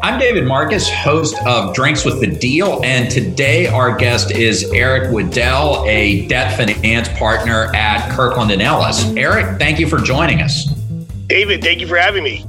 I'm David Marcus, host of Drinks with the Deal, and today our guest is Eric Wedel, a debt finance partner at Kirkland and Ellis. Eric, thank you for joining us. David, thank you for having me.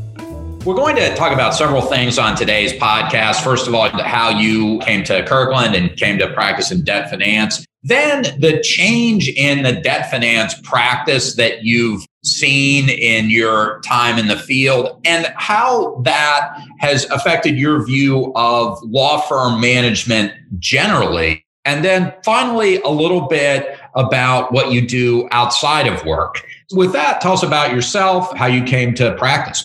We're going to talk about several things on today's podcast. First of all, how you came to Kirkland and came to practice in debt finance. Then the change in the debt finance practice that you've seen in your time in the field and how that has affected your view of law firm management generally. And then finally, a little bit about what you do outside of work. With that, tell us about yourself, how you came to practice.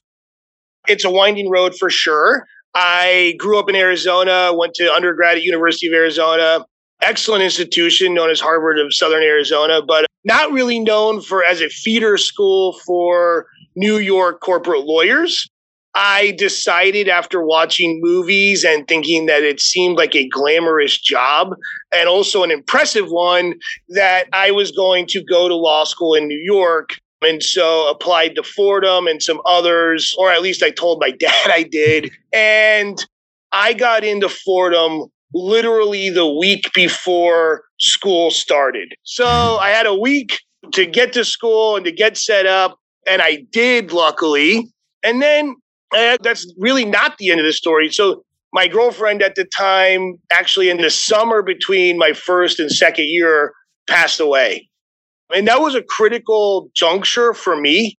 It's a winding road for sure. I grew up in Arizona, went to undergrad at University of Arizona, excellent institution known as Harvard of Southern Arizona, but not really known for as a feeder school for New York corporate lawyers. I decided after watching movies and thinking that it seemed like a glamorous job and also an impressive one that I was going to go to law school in New York and so applied to Fordham and some others, or at least I told my dad I did. And I got into Fordham literally the week before school started. So I had a week to get to school and to get set up. And I did, luckily. And then uh, that's really not the end of the story. So my girlfriend at the time, actually in the summer between my first and second year, passed away. And that was a critical juncture for me.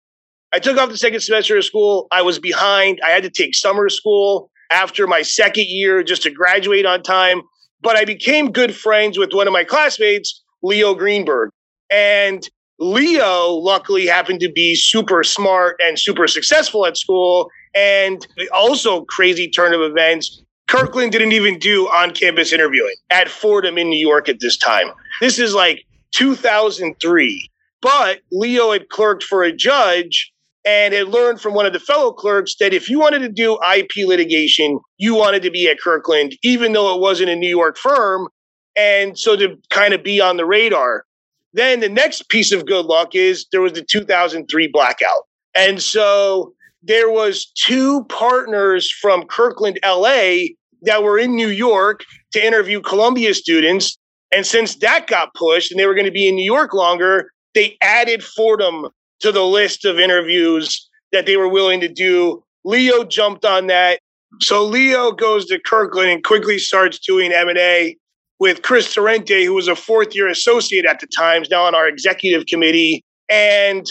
I took off the second semester of school. I was behind. I had to take summer school after my second year just to graduate on time. But I became good friends with one of my classmates, Leo Greenberg. And Leo, luckily, happened to be super smart and super successful at school. And also, crazy turn of events. Kirkland didn't even do on campus interviewing at Fordham in New York at this time. This is like 2003. But Leo had clerked for a judge and had learned from one of the fellow clerks that if you wanted to do IP litigation, you wanted to be at Kirkland, even though it wasn't a New York firm. And so to kind of be on the radar. Then the next piece of good luck is there was the 2003 blackout. And so there was two partners from Kirkland, LA that were in New York to interview Columbia students and since that got pushed and they were going to be in New York longer, they added Fordham to the list of interviews that they were willing to do. Leo jumped on that. So Leo goes to Kirkland and quickly starts doing M&A with Chris Sorrente, who was a fourth year associate at the Times, now on our executive committee. And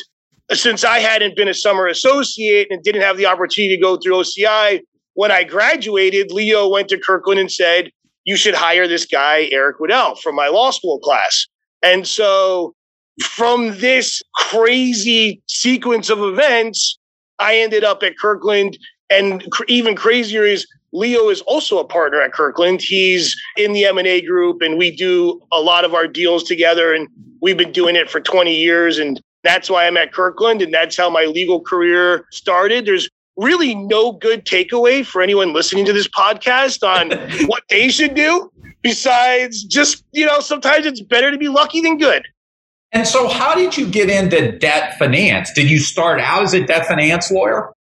since I hadn't been a summer associate and didn't have the opportunity to go through OCI, when I graduated, Leo went to Kirkland and said, you should hire this guy, Eric Wedel, from my law school class. And so from this crazy sequence of events, I ended up at Kirkland. And cr- even crazier is Leo is also a partner at Kirkland. He's in the M&A group and we do a lot of our deals together and we've been doing it for 20 years and that's why I'm at Kirkland and that's how my legal career started. There's really no good takeaway for anyone listening to this podcast on what they should do besides just, you know, sometimes it's better to be lucky than good. And so, how did you get into debt finance? Did you start out as a debt finance lawyer?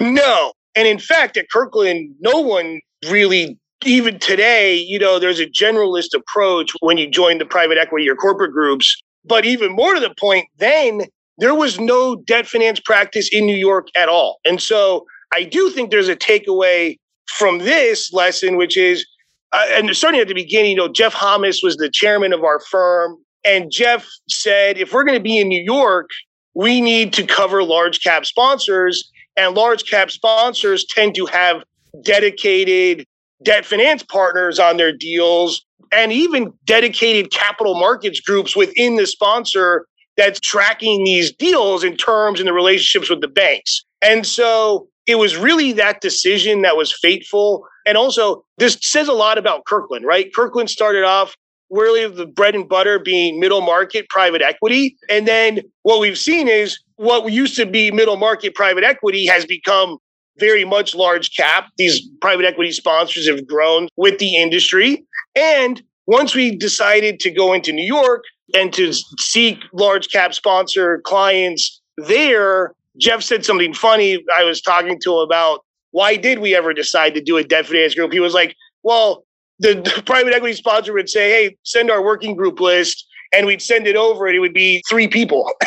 No. And in fact, at Kirkland, no one really, even today, you know, there's a generalist approach when you join the private equity or corporate groups. But even more to the point, then there was no debt finance practice in New York at all. And so I do think there's a takeaway from this lesson, which is, uh, and starting at the beginning, you know, Jeff Hammes was the chairman of our firm. And Jeff said, if we're going to be in New York, we need to cover large cap sponsors. And large cap sponsors tend to have dedicated debt finance partners on their deals and even dedicated capital markets groups within the sponsor that's tracking these deals in terms and the relationships with the banks. And so it was really that decision that was fateful. And also, this says a lot about Kirkland, right? Kirkland started off really the bread and butter being middle market private equity. And then what we've seen is what used to be middle market private equity has become very much large cap. These private equity sponsors have grown with the industry. And once we decided to go into New York, and to seek large cap sponsor clients there, Jeff said something funny. I was talking to him about why did we ever decide to do a debt finance group? He was like, well, the, the private equity sponsor would say, hey, send our working group list. And we'd send it over and it would be three people.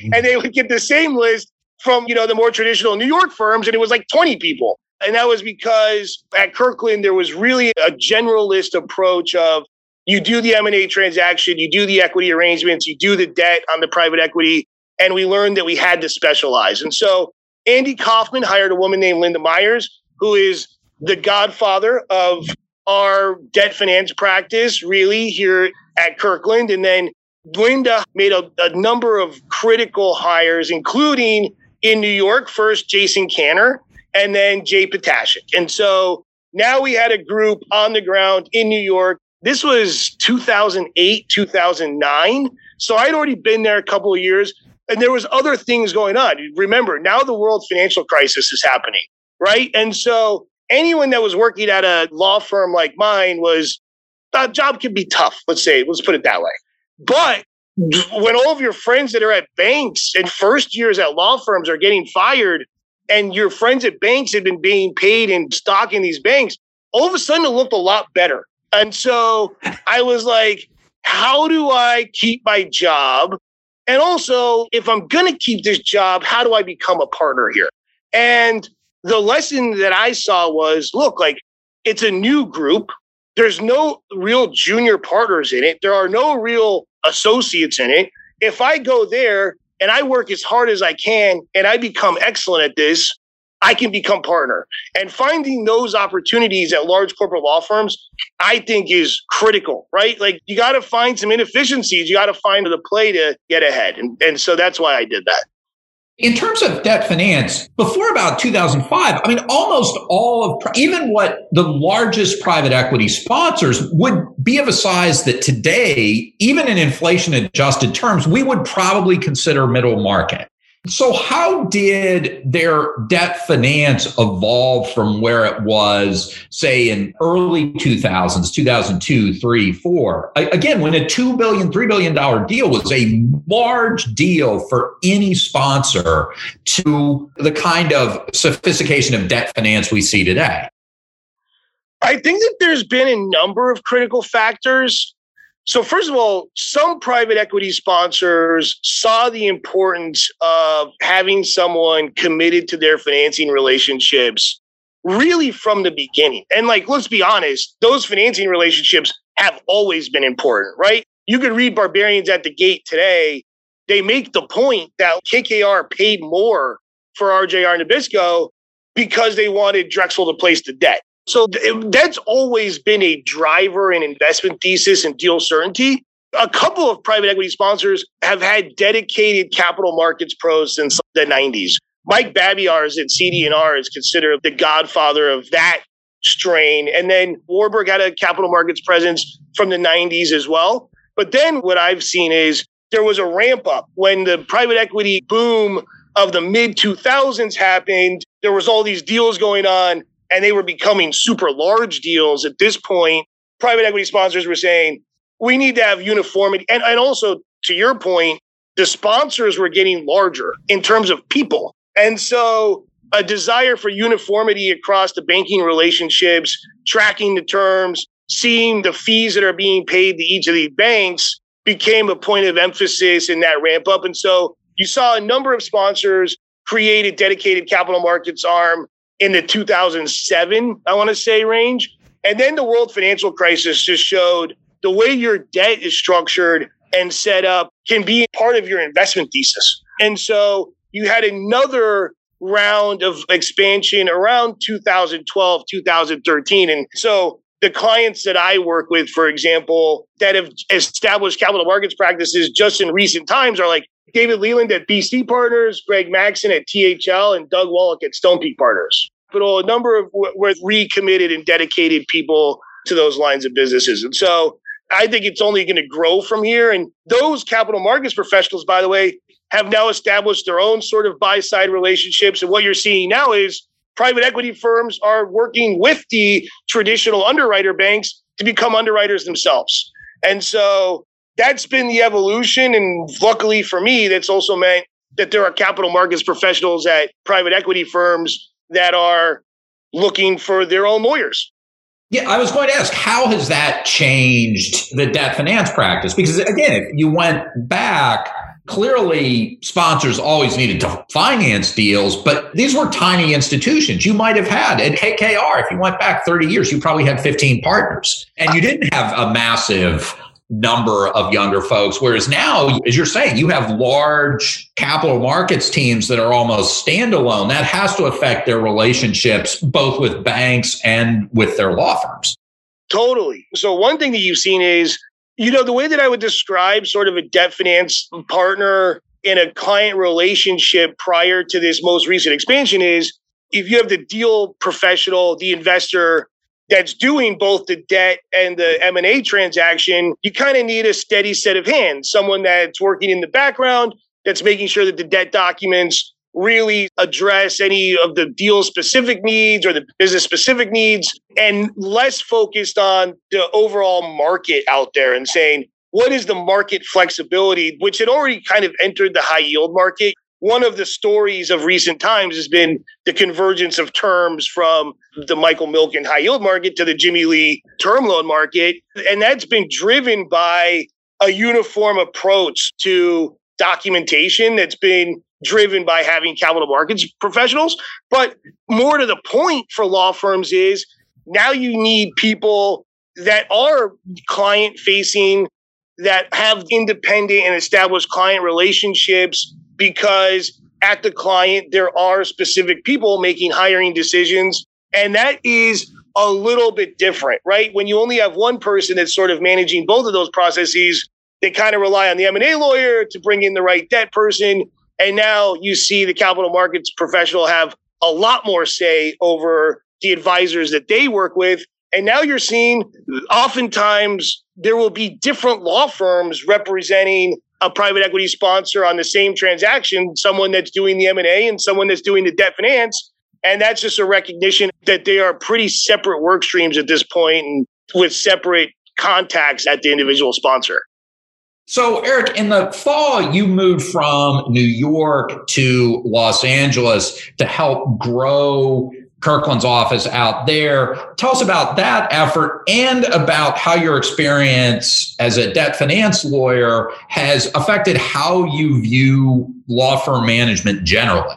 Mm-hmm. and they would get the same list from, you know, the more traditional New York firms. And it was like 20 people. And that was because at Kirkland, there was really a generalist approach of you do the M&A transaction, you do the equity arrangements, you do the debt on the private equity. And we learned that we had to specialize. And so Andy Kaufman hired a woman named Linda Myers, who is the godfather of our debt finance practice, really, here at Kirkland. And then Linda made a, a number of critical hires, including in New York, first Jason Kanner and then Jay Potashik. And so now we had a group on the ground in New York. This was 2008, 2009. So I'd already been there a couple of years and there was other things going on. Remember, now the world financial crisis is happening, right? And so anyone that was working at a law firm like mine was that job could be tough. Let's say, let's put it that way. But mm-hmm. when all of your friends that are at banks and first years at law firms are getting fired, and your friends at banks have been being paid in stock in these banks, all of a sudden it looked a lot better. And so I was like, how do I keep my job? And also, if I'm going to keep this job, how do I become a partner here? And the lesson that I saw was look, like it's a new group. There's no real junior partners in it. There are no real associates in it. If I go there and I work as hard as I can and I become excellent at this, I can become partner. And finding those opportunities at large corporate law firms, I think is critical, right? Like you got to find some inefficiencies. You got to find the play to get ahead. And, and so that's why I did that. In terms of debt finance, before about 2005, I mean, almost all of, even what the largest private equity sponsors would be of a size that today, even in inflation adjusted terms, we would probably consider middle market. So, how did their debt finance evolve from where it was, say, in early 2000s, 2002, 3, 4? Again, when a $2 billion, $3 billion deal was a large deal for any sponsor to the kind of sophistication of debt finance we see today. I think that there's been a number of critical factors so, first of all, some private equity sponsors saw the importance of having someone committed to their financing relationships really from the beginning. And, like, let's be honest, those financing relationships have always been important, right? You could read Barbarians at the Gate today. They make the point that KKR paid more for RJR Nabisco because they wanted Drexel to place the debt. So that's always been a driver in investment thesis and deal certainty. A couple of private equity sponsors have had dedicated capital markets pros since the 90s. Mike Babiarz at CD&R is considered the godfather of that strain. And then Warburg had a capital markets presence from the 90s as well. But then what I've seen is there was a ramp up when the private equity boom of the mid 2000s happened. There was all these deals going on and they were becoming super large deals at this point, private equity sponsors were saying, we need to have uniformity. And, and also, to your point, the sponsors were getting larger in terms of people. And so, a desire for uniformity across the banking relationships, tracking the terms, seeing the fees that are being paid to each of these banks became a point of emphasis in that ramp up. And so, you saw a number of sponsors create a dedicated capital markets arm in the 2007, I want to say, range. And then the world financial crisis just showed the way your debt is structured and set up can be part of your investment thesis. And so you had another round of expansion around 2012, 2013. And so the clients that I work with, for example, that have established capital markets practices just in recent times are like David Leland at BC Partners, Greg Maxon at THL, and Doug Wallach at Stonepeak Partners. A number of we're recommitted and dedicated people to those lines of businesses. And so I think it's only going to grow from here. And those capital markets professionals, by the way, have now established their own sort of buy side relationships. And what you're seeing now is private equity firms are working with the traditional underwriter banks to become underwriters themselves. And so that's been the evolution. And luckily for me, that's also meant that there are capital markets professionals at private equity firms that are looking for their own lawyers. Yeah, I was going to ask, how has that changed the debt finance practice? Because again, if you went back, clearly sponsors always needed to finance deals, but these were tiny institutions. You might have had at KKR, if you went back 30 years, you probably had 15 partners and you didn't have a massive number of younger folks. Whereas now, as you're saying, you have large capital markets teams that are almost standalone. That has to affect their relationships both with banks and with their law firms. Totally. So, one thing that you've seen is, you know, the way that I would describe sort of a debt finance partner in a client relationship prior to this most recent expansion is if you have the deal professional, the investor, that's doing both the debt and the M&A transaction, you kind of need a steady set of hands, someone that's working in the background, that's making sure that the debt documents really address any of the deal specific needs or the business specific needs and less focused on the overall market out there and saying, what is the market flexibility, which had already kind of entered the high yield market? One of the stories of recent times has been the convergence of terms from the Michael Milken high yield market to the Jimmy Lee term loan market. And that's been driven by a uniform approach to documentation that's been driven by having capital markets professionals. But more to the point for law firms is now you need people that are client facing, that have independent and established client relationships because at the client, there are specific people making hiring decisions. And that is a little bit different, right? When you only have one person that's sort of managing both of those processes, they kind of rely on the M&A lawyer to bring in the right debt person. And now you see the capital markets professional have a lot more say over the advisors that they work with. And now you're seeing oftentimes there will be different law firms representing a private equity sponsor on the same transaction, someone that's doing the M&A and someone that's doing the debt finance. And that's just a recognition that they are pretty separate work streams at this point and with separate contacts at the individual sponsor. So, Eric, in the fall, you moved from New York to Los Angeles to help grow Kirkland's office out there. Tell us about that effort and about how your experience as a debt finance lawyer has affected how you view law firm management generally.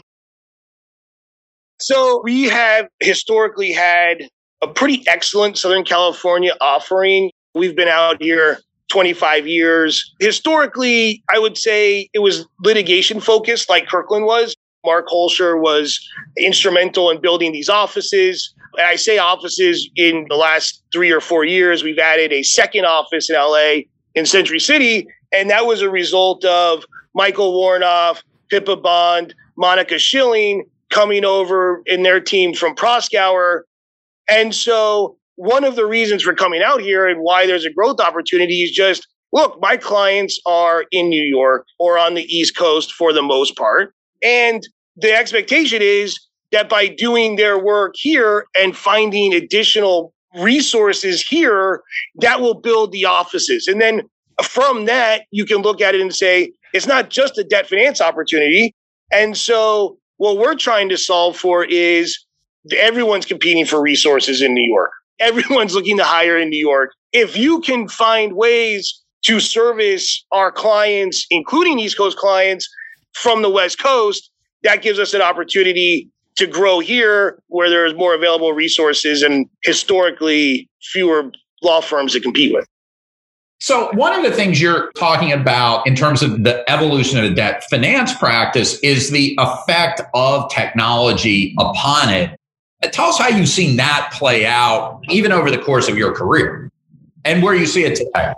So, we have historically had a pretty excellent Southern California offering. We've been out here 25 years. Historically, I would say it was litigation focused, like Kirkland was. Mark Holscher was instrumental in building these offices. And I say offices in the last three or four years, we've added a second office in LA in Century City. And that was a result of Michael Warnoff, Pippa Bond, Monica Shilling coming over in their team from Proskauer. And so one of the reasons for coming out here and why there's a growth opportunity is just look, my clients are in New York or on the East Coast for the most part. And the expectation is that by doing their work here and finding additional resources here, that will build the offices. And then from that, you can look at it and say, it's not just a debt finance opportunity. And so what we're trying to solve for is everyone's competing for resources in New York. Everyone's looking to hire in New York. If you can find ways to service our clients, including East Coast clients, from the West Coast, that gives us an opportunity to grow here where there's more available resources and historically fewer law firms to compete with. So, one of the things you're talking about in terms of the evolution of the debt finance practice is the effect of technology upon it. Uh, tell us how you've seen that play out, even over the course of your career, and where you see it today.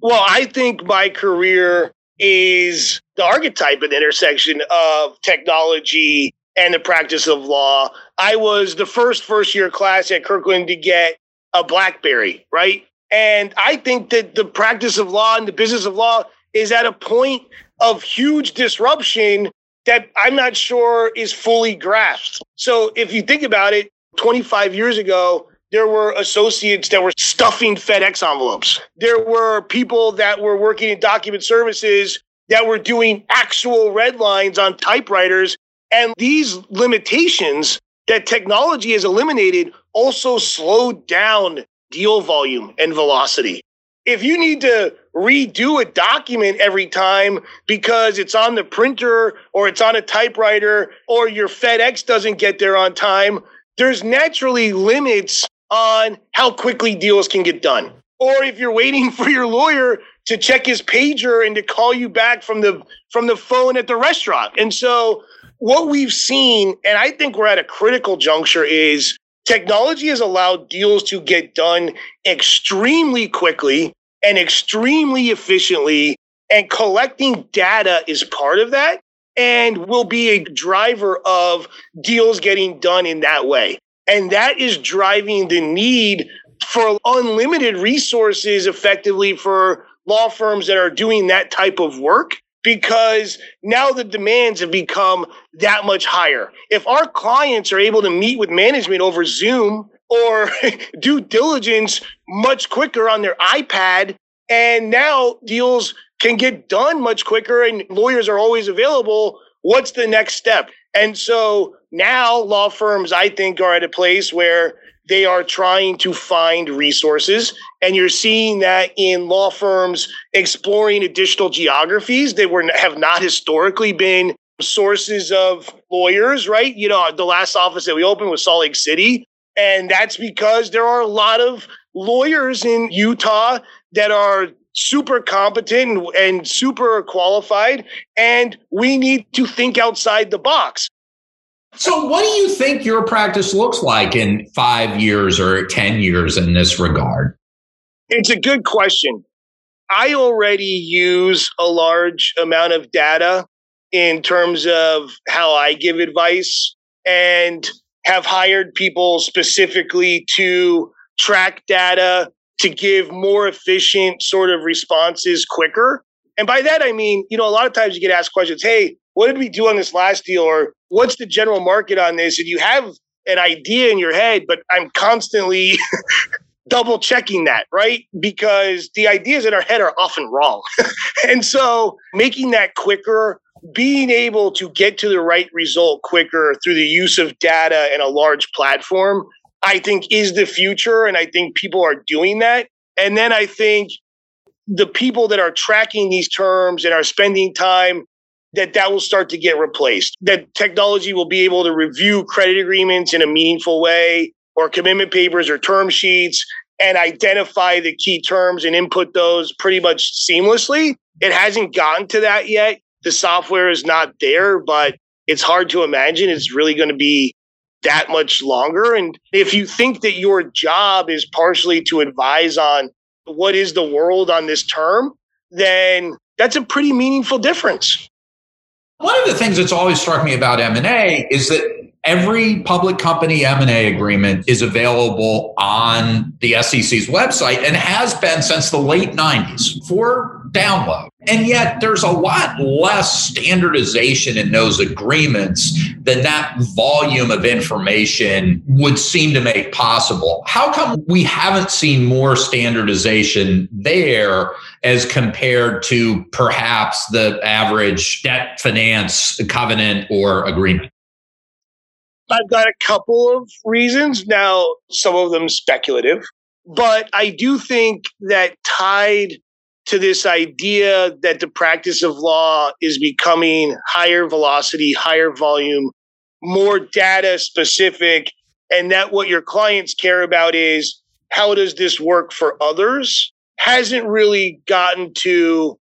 Well, I think my career is the archetype and intersection of technology and the practice of law. I was the first first year class at Kirkland to get a Blackberry, right? And I think that the practice of law and the business of law is at a point of huge disruption that I'm not sure is fully grasped. So if you think about it, 25 years ago, there were associates that were stuffing FedEx envelopes. There were people that were working in document services that were doing actual red lines on typewriters. And these limitations that technology has eliminated also slowed down deal volume and velocity. If you need to redo a document every time because it's on the printer or it's on a typewriter or your FedEx doesn't get there on time, there's naturally limits on how quickly deals can get done. Or if you're waiting for your lawyer to check his pager and to call you back from the from the phone at the restaurant. And so what we've seen and I think we're at a critical juncture is technology has allowed deals to get done extremely quickly and extremely efficiently and collecting data is part of that and will be a driver of deals getting done in that way. And that is driving the need for unlimited resources effectively for law firms that are doing that type of work because now the demands have become that much higher. If our clients are able to meet with management over Zoom or due diligence much quicker on their iPad, and now deals can get done much quicker and lawyers are always available, what's the next step? And so now law firms, I think, are at a place where they are trying to find resources. And you're seeing that in law firms exploring additional geographies that were have not historically been sources of lawyers, right? You know, the last office that we opened was Salt Lake City. And that's because there are a lot of lawyers in Utah that are super competent and super qualified. And we need to think outside the box. So, what do you think your practice looks like in five years or 10 years in this regard? It's a good question. I already use a large amount of data in terms of how I give advice and have hired people specifically to track data to give more efficient sort of responses quicker. And by that, I mean, you know, a lot of times you get asked questions, hey, what did we do on this last deal? Or what's the general market on this? And you have an idea in your head, but I'm constantly double checking that, right? Because the ideas in our head are often wrong. and so making that quicker, being able to get to the right result quicker through the use of data and a large platform, I think is the future. And I think people are doing that. And then I think the people that are tracking these terms and are spending time that that will start to get replaced. That technology will be able to review credit agreements in a meaningful way or commitment papers or term sheets and identify the key terms and input those pretty much seamlessly. It hasn't gotten to that yet. The software is not there, but it's hard to imagine it's really going to be that much longer. And if you think that your job is partially to advise on what is the world on this term, then that's a pretty meaningful difference. One of the things that's always struck me about M&A is that every public company M&A agreement is available on the SEC's website and has been since the late 90s for download. And yet there's a lot less standardization in those agreements than that volume of information would seem to make possible. How come we haven't seen more standardization there as compared to perhaps the average debt finance covenant or agreement? I've got a couple of reasons. Now, some of them speculative, but I do think that tied to this idea that the practice of law is becoming higher velocity, higher volume, more data specific, and that what your clients care about is how does this work for others hasn't really gotten to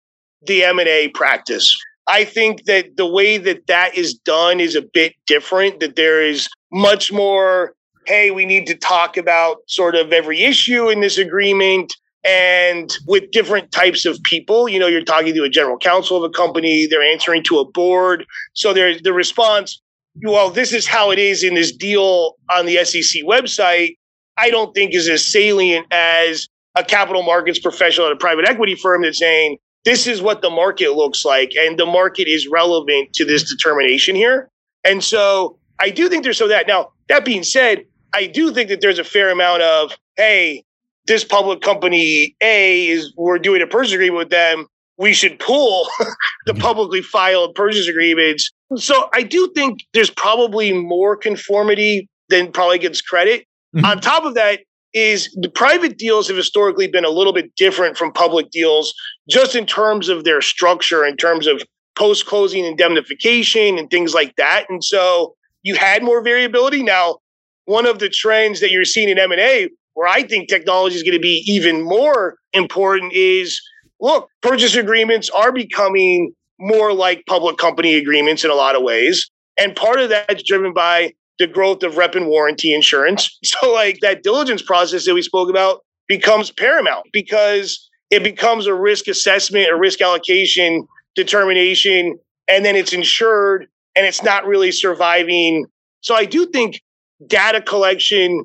the M&A practice. I think that the way that that is done is a bit different, that there is much more, hey, we need to talk about sort of every issue in this agreement and with different types of people. You know, you're talking to a general counsel of a company, they're answering to a board. So there's the response, well, this is how it is in this deal on the SEC website, I don't think is as salient as a capital markets professional at a private equity firm that's saying, this is what the market looks like, and the market is relevant to this determination here. And so I do think there's so that. Now, that being said, I do think that there's a fair amount of, hey, this public company A is we're doing a purchase agreement with them. We should pull the publicly filed purchase agreements. So I do think there's probably more conformity than probably gets credit. Mm-hmm. On top of that, is the private deals have historically been a little bit different from public deals, just in terms of their structure, in terms of post closing indemnification and things like that. And so you had more variability. Now, one of the trends that you're seeing in M&A where I think technology is going to be even more important is look, purchase agreements are becoming more like public company agreements in a lot of ways. And part of that's driven by the growth of rep and warranty insurance. So, like that diligence process that we spoke about becomes paramount because it becomes a risk assessment, a risk allocation determination, and then it's insured and it's not really surviving. So, I do think data collection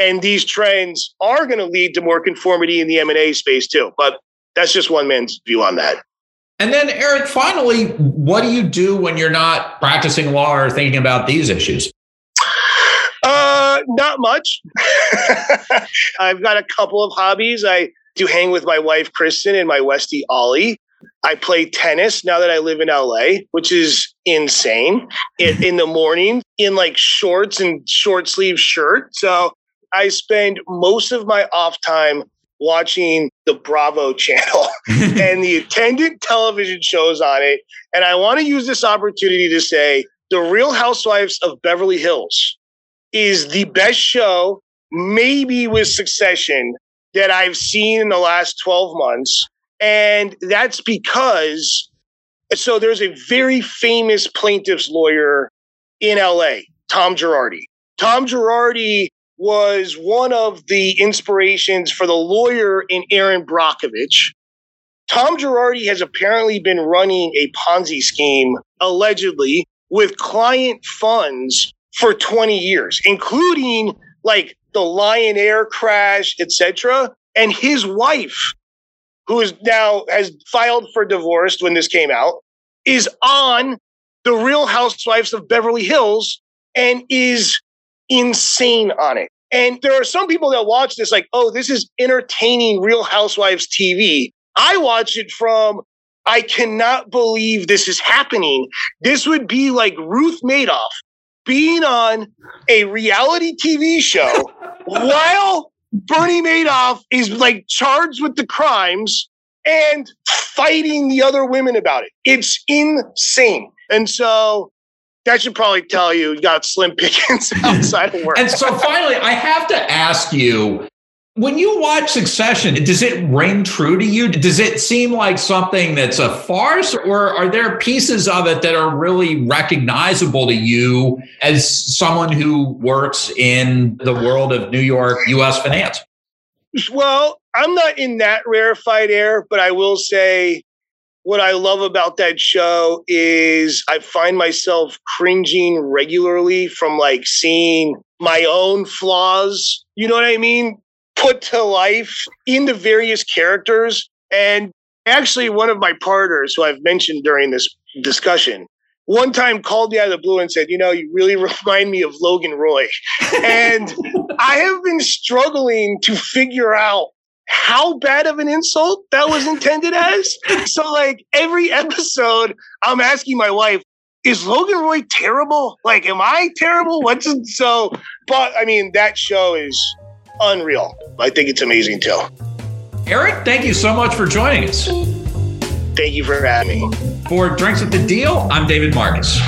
and these trends are going to lead to more conformity in the M&A space too. But that's just one man's view on that. And then, Eric, finally, what do you do when you're not practicing law or thinking about these issues? Uh, not much. I've got a couple of hobbies. I do hang with my wife, Kristen, and my Westie, Ollie. I play tennis now that I live in LA, which is insane. In, in the morning, in like shorts and short sleeve shirt. So I spend most of my off time watching the Bravo channel and the attendant television shows on it. And I want to use this opportunity to say The Real Housewives of Beverly Hills is the best show, maybe with succession, that I've seen in the last 12 months. And that's because, so there's a very famous plaintiff's lawyer in LA, Tom Girardi. Tom Girardi was one of the inspirations for the lawyer in Erin Brockovich. Tom Girardi has apparently been running a Ponzi scheme, allegedly, with client funds for 20 years, including like the Lion Air crash, etc. And his wife, who is now has filed for divorce when this came out, is on the Real Housewives of Beverly Hills and is insane on it. And there are some people that watch this like, oh, this is entertaining Real Housewives TV. I watch it from, I cannot believe this is happening. This would be like Ruth Madoff being on a reality TV show while Bernie Madoff is like charged with the crimes and fighting the other women about it. It's insane. And so that should probably tell you you got slim pickings outside of work. and so finally, I have to ask you when you watch Succession, does it ring true to you? Does it seem like something that's a farce, or are there pieces of it that are really recognizable to you as someone who works in the world of New York US finance? Well, I'm not in that rarefied air, but I will say what I love about that show is I find myself cringing regularly from like seeing my own flaws. You know what I mean? Put to life in the various characters. And actually, one of my partners who I've mentioned during this discussion one time called me out of the blue and said, You know, you really remind me of Logan Roy. and I have been struggling to figure out how bad of an insult that was intended as. So, like, every episode, I'm asking my wife, is Logan Roy terrible? Like, am I terrible? What's it? So, but I mean, that show is unreal. I think it's amazing too. Eric, thank you so much for joining us. Thank you for having me. For Drinks with the Deal, I'm David Marcus.